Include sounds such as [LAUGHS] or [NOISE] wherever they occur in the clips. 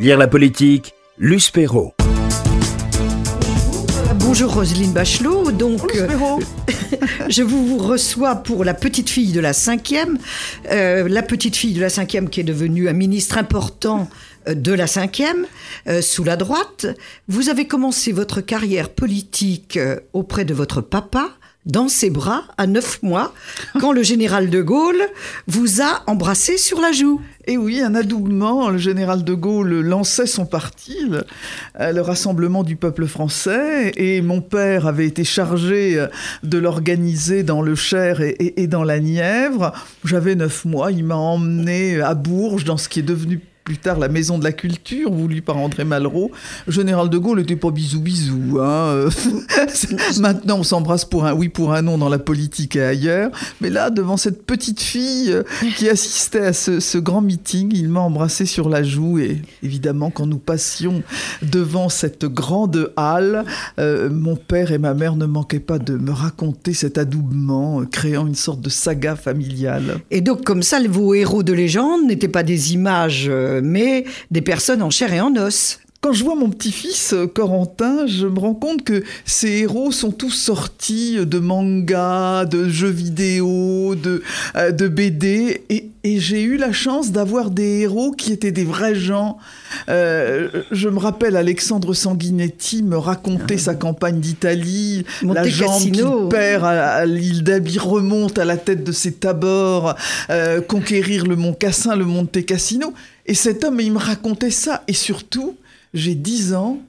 Lire la politique, Luce Perrault. Bonjour Roselyne Bachelot, donc euh, [LAUGHS] je vous reçois pour la petite fille de la cinquième, euh, la petite fille de la cinquième qui est devenue un ministre important euh, de la cinquième, euh, sous la droite. Vous avez commencé votre carrière politique auprès de votre papa, dans ses bras, à neuf mois, quand le général de Gaulle vous a embrassé sur la joue. Et oui, un adoubement. Le général de Gaulle lançait son parti, le, euh, le, Rassemblement du peuple français, et mon père avait été chargé euh, de l'organiser dans le Cher et dans la Nièvre. J'avais neuf mois, il m'a emmené à Bourges, dans ce qui est devenu plus tard la maison de la culture, voulue par André Malraux. Général de Gaulle n'était pas bisou bisou. Hein. [LAUGHS] Maintenant, on s'embrasse pour un oui, pour un non dans la politique et ailleurs. Mais là, devant cette petite fille qui assistait à ce, grand meeting, il m'a embrassé sur la joue. Et évidemment, quand nous passions devant cette grande halle, euh, mon père et ma mère ne manquaient pas de me raconter cet adoubement, euh, créant une sorte de saga familiale. Et donc, comme ça, vos héros de légende n'étaient pas des images euh, mais des personnes en chair et en os. Quand je vois mon petit-fils Corentin, je me rends compte que ces héros sont tous sortis de mangas, de jeux vidéo, de, euh, de BD, et, et j'ai eu la chance d'avoir des héros qui étaient des vrais gens. Euh, je me rappelle Alexandre Sanguinetti me raconter ah. sa campagne d'Italie, la jambe qu'il perd à, à l'île d'Abi remonte à la tête de ses tabords, euh, conquérir le mont Cassin, le Monte Cassino. Et cet homme, il me racontait ça, et surtout, j'ai 10 ans,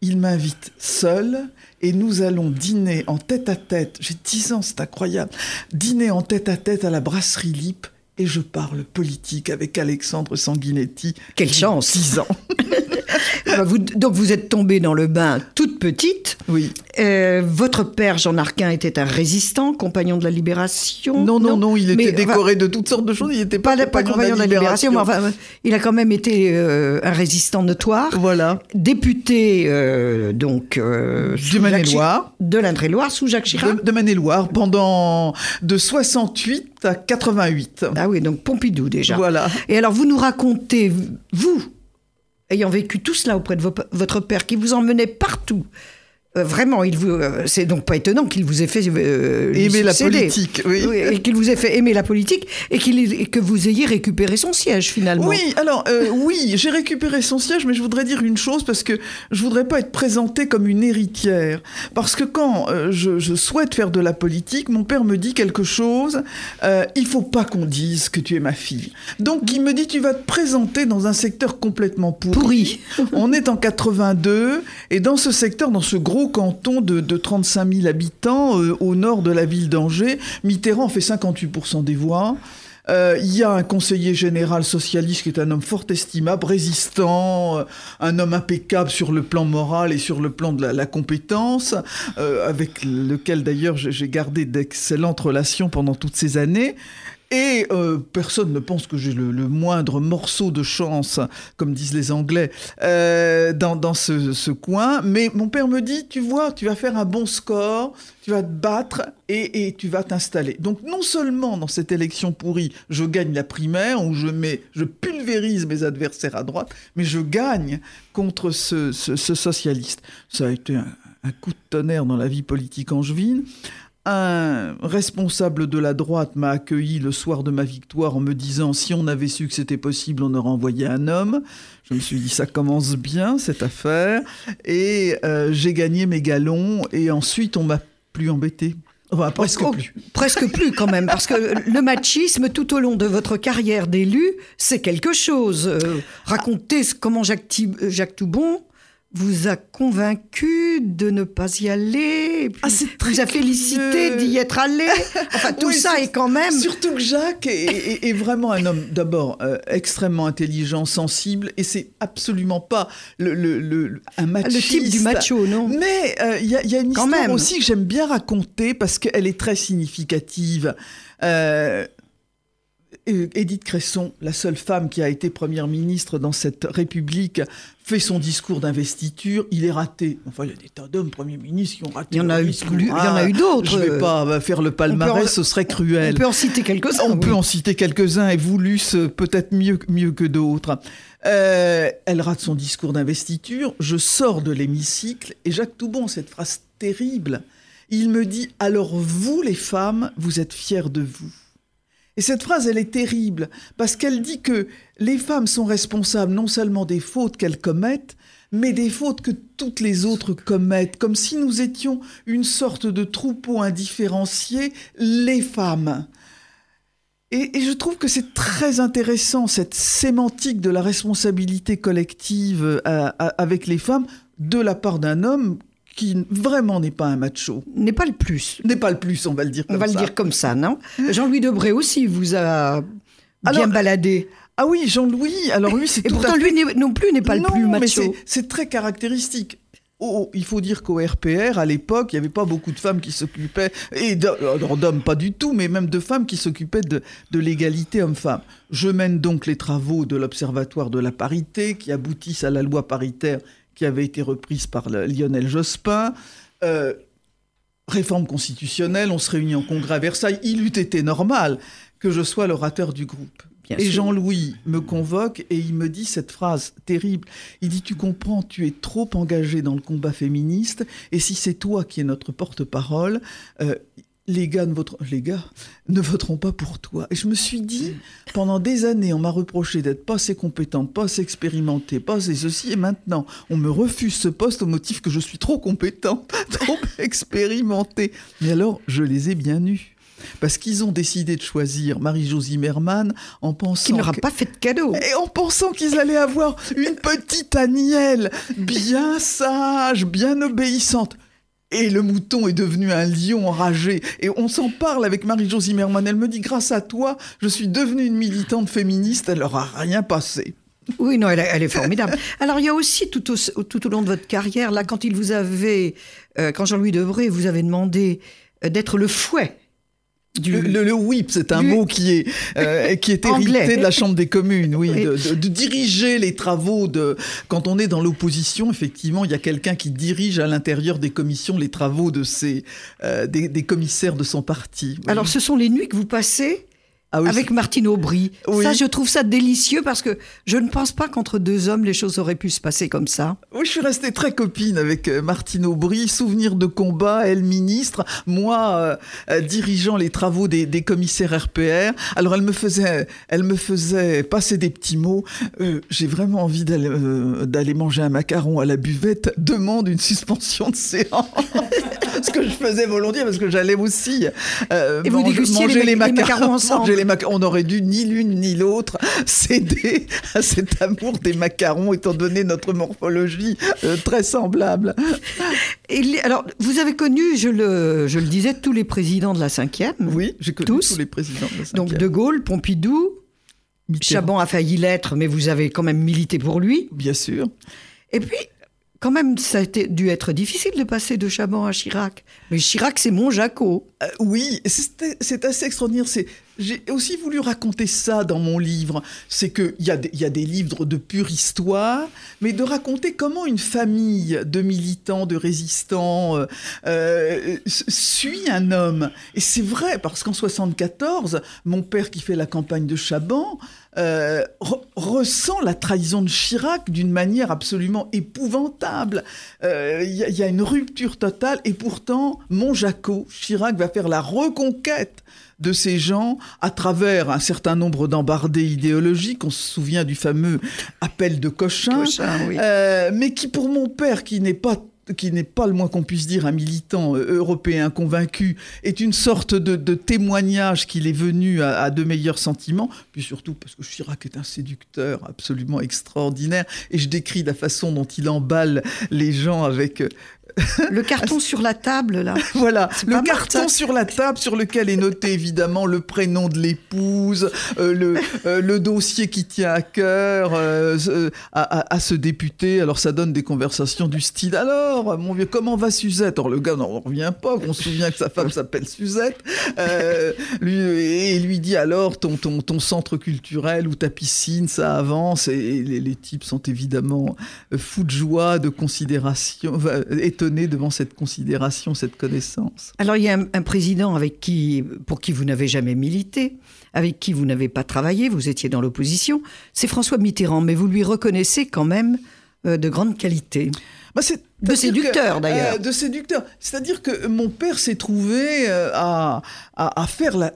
il m'invite seul et nous allons dîner en tête à tête. J'ai 10 ans, c'est incroyable. Dîner en tête à tête à la brasserie Lip et je parle politique avec Alexandre Sanguinetti. Quelle chance 10 ans [LAUGHS] vous, donc vous êtes tombée dans le bain toute petite. Oui. Euh, votre père Jean Arquin était un résistant, compagnon de la Libération. Non, non, non, non il était mais, décoré enfin, de toutes sortes de choses. Il n'était pas, pas, compagnon, pas compagnon de la Libération. De mais enfin, il a quand même été euh, un résistant notoire. Voilà. Député euh, donc du Maine-et-Loire. De l'Indre-et-Loire sous Jacques Chirac. De, de Maine-et-Loire pendant de 68 à 88. Ah oui, donc Pompidou déjà. Voilà. Et alors vous nous racontez vous ayant vécu tout cela auprès de vo votre père, qui vous emmenait partout, vraiment, il vous, euh, c'est donc pas étonnant qu'il vous ait fait euh, aimer la politique, oui, et qu'il vous ait fait aimer la politique et, qu'il que vous ayez récupéré son siège finalement. Oui, alors euh, oui, j'ai récupéré son siège, mais je voudrais dire une chose parce que je voudrais pas être présentée comme une héritière, parce que quand euh, je, je, souhaite faire de la politique, mon père me dit quelque chose, euh, il faut pas qu'on dise que tu es ma fille. Donc il me dit tu vas te présenter dans un secteur complètement pourri. pourri. On est en 82 et dans ce secteur, dans ce gros canton de, de 35 000 habitants euh, au nord de la ville d'Angers. Mitterrand fait 58% des voix. Euh, il y a un conseiller général socialiste qui est un homme fort estimable, résistant, euh, un homme impeccable sur le plan moral et sur le plan de la, compétence, avec lequel d'ailleurs j'ai gardé d'excellentes relations pendant toutes ces années. Et euh, personne ne pense que j'ai le, moindre morceau de chance, comme disent les Anglais, euh, dans, dans ce, coin. Mais mon père me dit, tu vois, tu vas faire un bon score, tu vas te battre et, et tu vas t'installer. Donc non seulement dans cette élection pourrie, je gagne la primaire, où je, mets, je pulvérise mes adversaires à droite, mais je gagne contre ce, ce, ce socialiste. Ça a été un, un coup de tonnerre dans la vie politique angevine un responsable de la droite m'a accueilli le soir de ma victoire en me disant si on avait su que c'était possible, on aurait envoyé un homme. Je me suis dit ça commence bien cette affaire et euh, j'ai gagné mes galons et ensuite on m'a plus embêté. Enfin, presque oh, plus. [LAUGHS] Presque plus quand même, parce que le machisme tout au long de votre carrière d'élu, c'est quelque chose. Euh, racontez comment Jacques, Jacques Toubon vous a convaincu de ne pas y aller, ah, vous a félicité d'y être allé. Enfin, [LAUGHS] tout oui, ça est quand même. Surtout que Jacques est, est, est vraiment un homme, d'abord, euh, extrêmement intelligent, sensible, et c'est absolument pas le, le, le, un machiste. Le type du macho, non Mais il euh, y, y, a une quand histoire même. aussi que j'aime bien raconter parce qu'elle est très significative. Euh, Édith Cresson, la seule femme qui a été première ministre dans cette République, fait son discours d'investiture. Il est raté. Enfin, il y a des tas d'hommes premiers ministres qui ont raté. Il y en a eu, il y en a eu d'autres. Je ne vais pas faire le palmarès, ce serait cruel. On peut en citer quelques-uns. On oui. peut en citer quelques-uns et vous peut-être mieux, mieux que d'autres. Euh, elle rate son discours d'investiture. Je sors de l'hémicycle et Jacques Toubon, cette phrase terrible, il me dit Alors vous, les femmes, vous êtes fiers de vous. Et cette phrase, elle est terrible, parce qu'elle dit que les femmes sont responsables non seulement des fautes qu'elles commettent, mais des fautes que toutes les autres commettent, comme si nous étions une sorte de troupeau indifférencié, les femmes. Et, je trouve que c'est très intéressant, cette sémantique de la responsabilité collective euh, avec les femmes, de la part d'un homme qui vraiment n'est pas un macho. N'est pas le plus. N'est pas le plus, on va le dire On comme va ça. le dire comme ça, non Jean-Louis Debré aussi vous a bien baladé. Ah oui, Jean-Louis, alors lui, c'est tout pourtant, à lui non plus n'est pas le plus macho. c'est- très caractéristique. Oh, il faut dire qu'au RPR, à l'époque, il n'y avait pas beaucoup de femmes qui s'occupaient, et d'hommes pas du tout, mais même de femmes qui s'occupaient de, de l'égalité homme-femme. Je mène donc les travaux de l'Observatoire de la parité, qui aboutissent à la loi paritaire qui avait été reprise par Lionel Jospin. Euh, réforme constitutionnelle, on se réunit en congrès à Versailles. Il eût été normal que je sois l'orateur du groupe. Bien et. Jean-Louis me convoque et il me dit cette phrase terrible. Il dit Tu comprends, tu es trop engagé dans le combat féministe, et si c'est toi qui es notre porte-parole, euh, les gars, ne voteront, les gars ne voteront pas pour toi. Et je me suis dit, pendant des années, on m'a reproché d'être pas assez compétente, pas assez expérimentée, pas assez ceci, et maintenant, on me refuse ce poste au motif que je suis trop compétente, [LAUGHS] trop expérimentée. Mais alors, je les ai bien eus. Parce qu'ils ont décidé de choisir Marie-Jo Zimmermann en pensant. Qui n'aura que- pas fait de cadeau. et en pensant qu'ils allaient avoir une petite Agnelle, bien sage, bien obéissante. Et le mouton est devenu un lion enragé. Et on s'en parle avec Marie-Jo Zimmermann. Elle me dit, grâce à toi, je suis devenue une militante féministe. Elle leur a rien passé. Oui, non, elle, est formidable. Alors, il y a aussi tout au, tout au long de votre carrière, là, quand il vous avait, euh, quand Jean-Louis Debré vous avait demandé euh, d'être le fouet du. Le, le- le whip, c'est un Du- mot qui est, euh, qui est hérité de la Chambre des communes, oui, Oui. de, de- de diriger les travaux. De... Quand on est dans l'opposition, effectivement, il y a quelqu'un qui dirige à l'intérieur des commissions les travaux de ses, euh, des, des commissaires de son parti. oui. Alors, ce sont les nuits que vous passez Ah oui, avec Martine Aubry. Oui. Ça, je trouve ça délicieux parce que je ne pense pas qu'entre deux hommes, les choses auraient pu se passer comme ça. Oui, je suis restée très copine avec euh, Martine Aubry, souvenir de combat, elle ministre, moi euh, euh, dirigeant les travaux des, des commissaires RPR. Alors elle me faisait, elle me faisait passer des petits mots. Euh, J'ai vraiment envie d'aller euh, manger un macaron à la buvette. Demande une suspension de séance. [LAUGHS] Ce que je faisais volontiers parce que j'allais aussi Et vous manger, dégustiez [LAUGHS] manger les ma- les macarons ensemble. Les On n'aurait dû ni l'une ni l'autre [LAUGHS] céder à cet amour des macarons étant donné notre morphologie euh, très semblable. Et alors, vous avez connu, je le, je le disais, tous les présidents de la cinquième. Oui, j'ai connu Tous. tous les présidents de la Donc cinquième. De Gaulle, Pompidou, Mitterrand, Chaban a failli l'être, mais vous avez quand même milité pour lui. Bien sûr. Et puis, quand même, ça a été, dû être difficile de passer de Chaban à Chirac. Mais Chirac, c'est mon Jaco. Euh, oui, c'est c'est assez extraordinaire. C'est- J'ai aussi voulu raconter ça dans mon livre. C'est qu'il y, a des- y a des livres de pure histoire, mais de raconter comment une famille de militants, de résistants euh, euh, suit un homme. Et c'est vrai, parce qu'en 74, mon père qui fait la campagne de Chaban euh, re- ressent la trahison de Chirac d'une manière absolument épouvantable. Euh, Il y, y a une rupture totale, et pourtant, mon Jaco, Chirac va faire la reconquête de ces gens à travers un certain nombre d'embardés idéologiques. On se souvient du fameux appel de Cochin, Cochin, oui. euh, mais qui pour mon père, qui n'est pas qui n'est pas le moins qu'on puisse dire un militant euh, européen convaincu, est une sorte de, de témoignage qu'il est venu à, à de meilleurs sentiments, puis surtout parce que Chirac est un séducteur absolument extraordinaire, et je décris la façon dont il emballe les gens avec... Le carton sur la table, là. [LAUGHS] Voilà, le carton sur la table sur lequel est noté évidemment le prénom de l'épouse, euh, le, euh, le dossier qui tient à cœur euh, à, ce député. Alors ça donne des conversations du style alors, mon vieux, comment va Suzette? Alors le gars n'en revient pas, on se souvient que sa femme [LAUGHS] s'appelle Suzette. lui, et lui dit alors ton, ton, ton centre culturel ou ta piscine, ça avance? Et les, les types sont évidemment fous de joie, de considération, étonnés devant cette considération, cette connaissance. Alors il y a un, président avec qui, pour qui vous n'avez jamais milité, avec qui vous n'avez pas travaillé, vous étiez dans l'opposition, c'est François Mitterrand, mais vous lui reconnaissez quand même euh, de grandes qualités. Bah de séducteur d'ailleurs. Euh, de séducteur. C'est-à-dire que mon père s'est trouvé euh, à, à, faire la,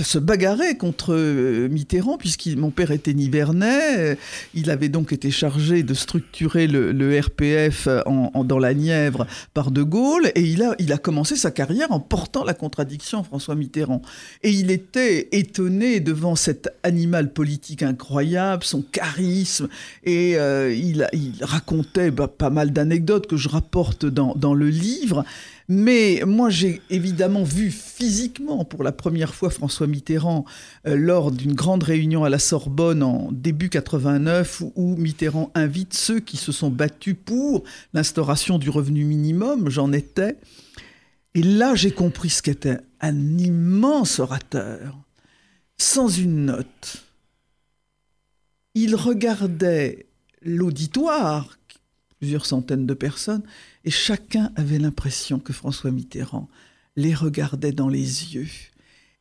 se bagarrer contre euh, Mitterrand, puisque mon père était nivernais. Il avait donc été chargé de structurer le, RPF en, dans la Nièvre par De Gaulle, et il a, commencé sa carrière en portant la contradiction François Mitterrand. Et il était étonné devant cet animal politique incroyable, son charisme, et euh, il, racontait bah, pas mal d'anecdotes que je rapporte dans le livre. Mais moi, j'ai évidemment vu physiquement pour la première fois François Mitterrand euh, lors d'une grande réunion à la Sorbonne en début 89 où, Mitterrand invite ceux qui se sont battus pour l'instauration du revenu minimum. J'en étais. Et là, j'ai compris ce qu'était un immense orateur, sans une note. Il regardait l'auditoire, plusieurs centaines de personnes, et chacun avait l'impression que François Mitterrand les regardait dans les yeux.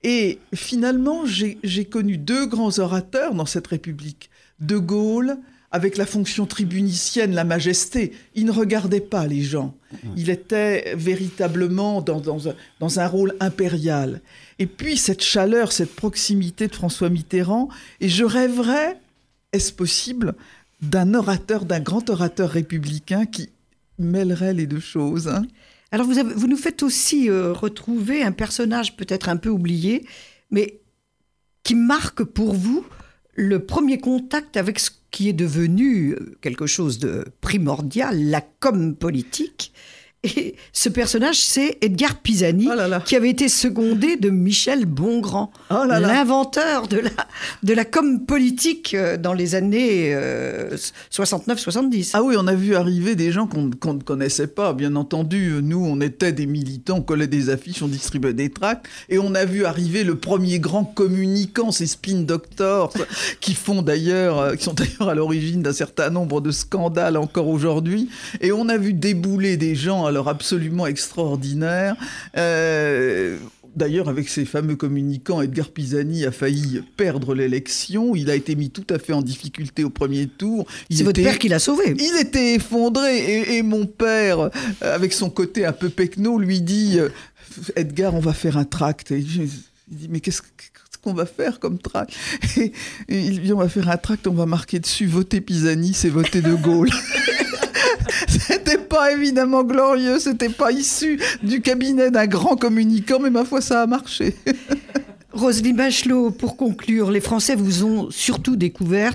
Et finalement, j'ai connu deux grands orateurs dans cette République. De Gaulle, avec la fonction tribunicienne, la majesté, il ne regardait pas les gens. Il était véritablement dans, dans, dans, un, rôle impérial. Et puis cette chaleur, cette proximité de François Mitterrand, et je rêverais, est-ce possible, d'un orateur, d'un grand orateur républicain qui mêlerait les deux choses. Hein. Alors vous, vous, nous faites aussi euh, retrouver un personnage peut-être un peu oublié, mais qui marque pour vous le premier contact avec ce qui est devenu euh, quelque chose de primordial, la com politique, et ce personnage, c'est Edgar Pisani, oh qui avait été secondé de Michel Bongrand, oh l'inventeur de la, de la com politique euh, dans les années 69-70. Euh, ah oui, on a vu arriver des gens qu'on ne connaissait pas, bien entendu. Nous, on était des militants, on collait des affiches, on distribuait des tracts, et on a vu arriver le premier grand communicant, ces spin doctors, [LAUGHS] qui font d'ailleurs, euh, qui sont d'ailleurs à l'origine d'un certain nombre de scandales encore aujourd'hui. Et on a vu débouler des gens alors absolument extraordinaire. Euh, d'ailleurs, avec ses fameux communicants, Edgar Pisani a failli perdre l'élection. Il a été mis tout à fait en difficulté au premier tour. C'est votre père qui l'a sauvé. Il était effondré. Et, mon père, euh, avec son côté un peu pecno, lui dit euh, Edgar, on va faire un tract. Et il dit Mais qu'est-ce qu'on va faire comme tract? Et, il dit On va faire un tract, on va marquer dessus Voter Pisani, c'est voter De Gaulle. [LAUGHS] [LAUGHS] C'était pas évidemment glorieux, c'était pas issu du cabinet d'un grand communicant, mais ma foi, ça a marché. [LAUGHS] Roselyne Bachelot, pour conclure, les Français vous ont surtout découvert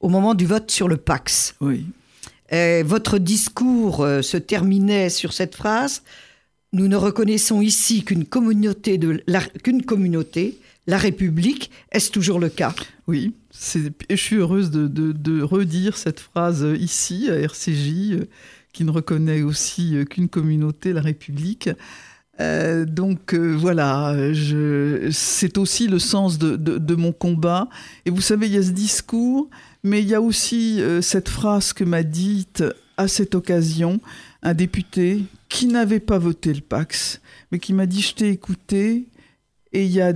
au moment du vote sur le Pax. Oui. votre discours euh, se terminait sur cette phrase Nous ne reconnaissons ici qu'une communauté, de la, qu'une communauté, la République. Est-ce toujours le cas? Oui. Et je suis heureuse de, redire cette phrase ici, à RCJ, euh, qui ne reconnaît aussi euh, qu'une communauté, la République. Euh, donc voilà, c'est aussi le sens de, mon combat. Et vous savez, il y a ce discours, mais il y a aussi cette phrase que m'a dite à cette occasion un député qui n'avait pas voté le Pax, mais qui m'a dit je t'ai écouté et il y a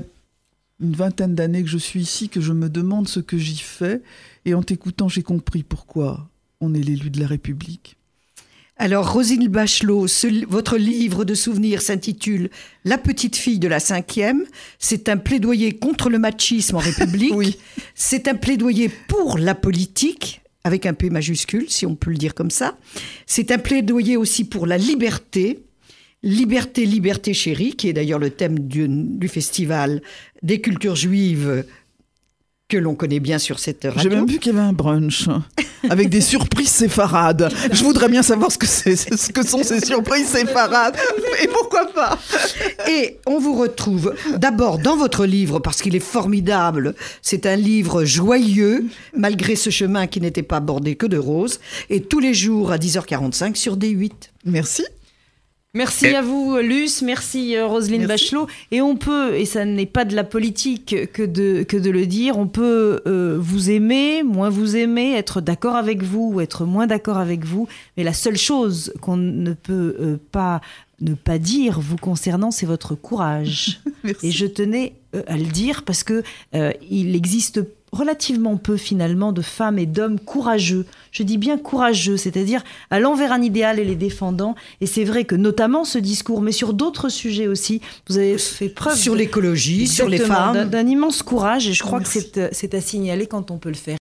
une vingtaine d'années que je suis ici, que je me demande ce que j'y fais, et en t'écoutant, j'ai compris pourquoi on est l'élu de la République. Alors, Rosine Bachelot, votre livre de souvenirs s'intitule La petite fille de la cinquième. C'est un plaidoyer contre le machisme en [LAUGHS] République. oui. C'est un plaidoyer pour la politique, avec un P majuscule, si on peut le dire comme ça. C'est un plaidoyer aussi pour la liberté, Liberté, liberté chérie, qui est d'ailleurs le thème du, festival des cultures juives que l'on connaît bien sur cette radio. J'ai même vu qu'il y avait un brunch avec des surprises séfarades. Je voudrais bien savoir ce que, c'est, ce que sont ces surprises séfarades et pourquoi pas? Et on vous retrouve d'abord dans votre livre parce qu'il est formidable. C'est un livre joyeux malgré ce chemin qui n'était pas bordé que de roses et tous les jours à 10h45 sur D8. Merci. Merci à vous, Luce. Merci, euh, Roselyne Bachelot. Et on peut, et ça n'est pas de la politique que de, que de le dire, on peut euh, vous aimer, moins vous aimer, être d'accord avec vous ou être moins d'accord avec vous. Mais la seule chose qu'on ne peut euh, pas ne pas dire vous concernant, c'est votre courage. [LAUGHS] et je tenais à le dire parce que il existe relativement peu finalement de femmes et d'hommes courageux. Je dis bien courageux, c'est-à-dire allant vers un idéal et les défendant. Et c'est vrai que notamment ce discours, mais sur d'autres sujets aussi, vous avez fait preuve sur l'écologie, sur les femmes, d'un immense courage. Et je crois que c'est à signaler quand on peut le faire.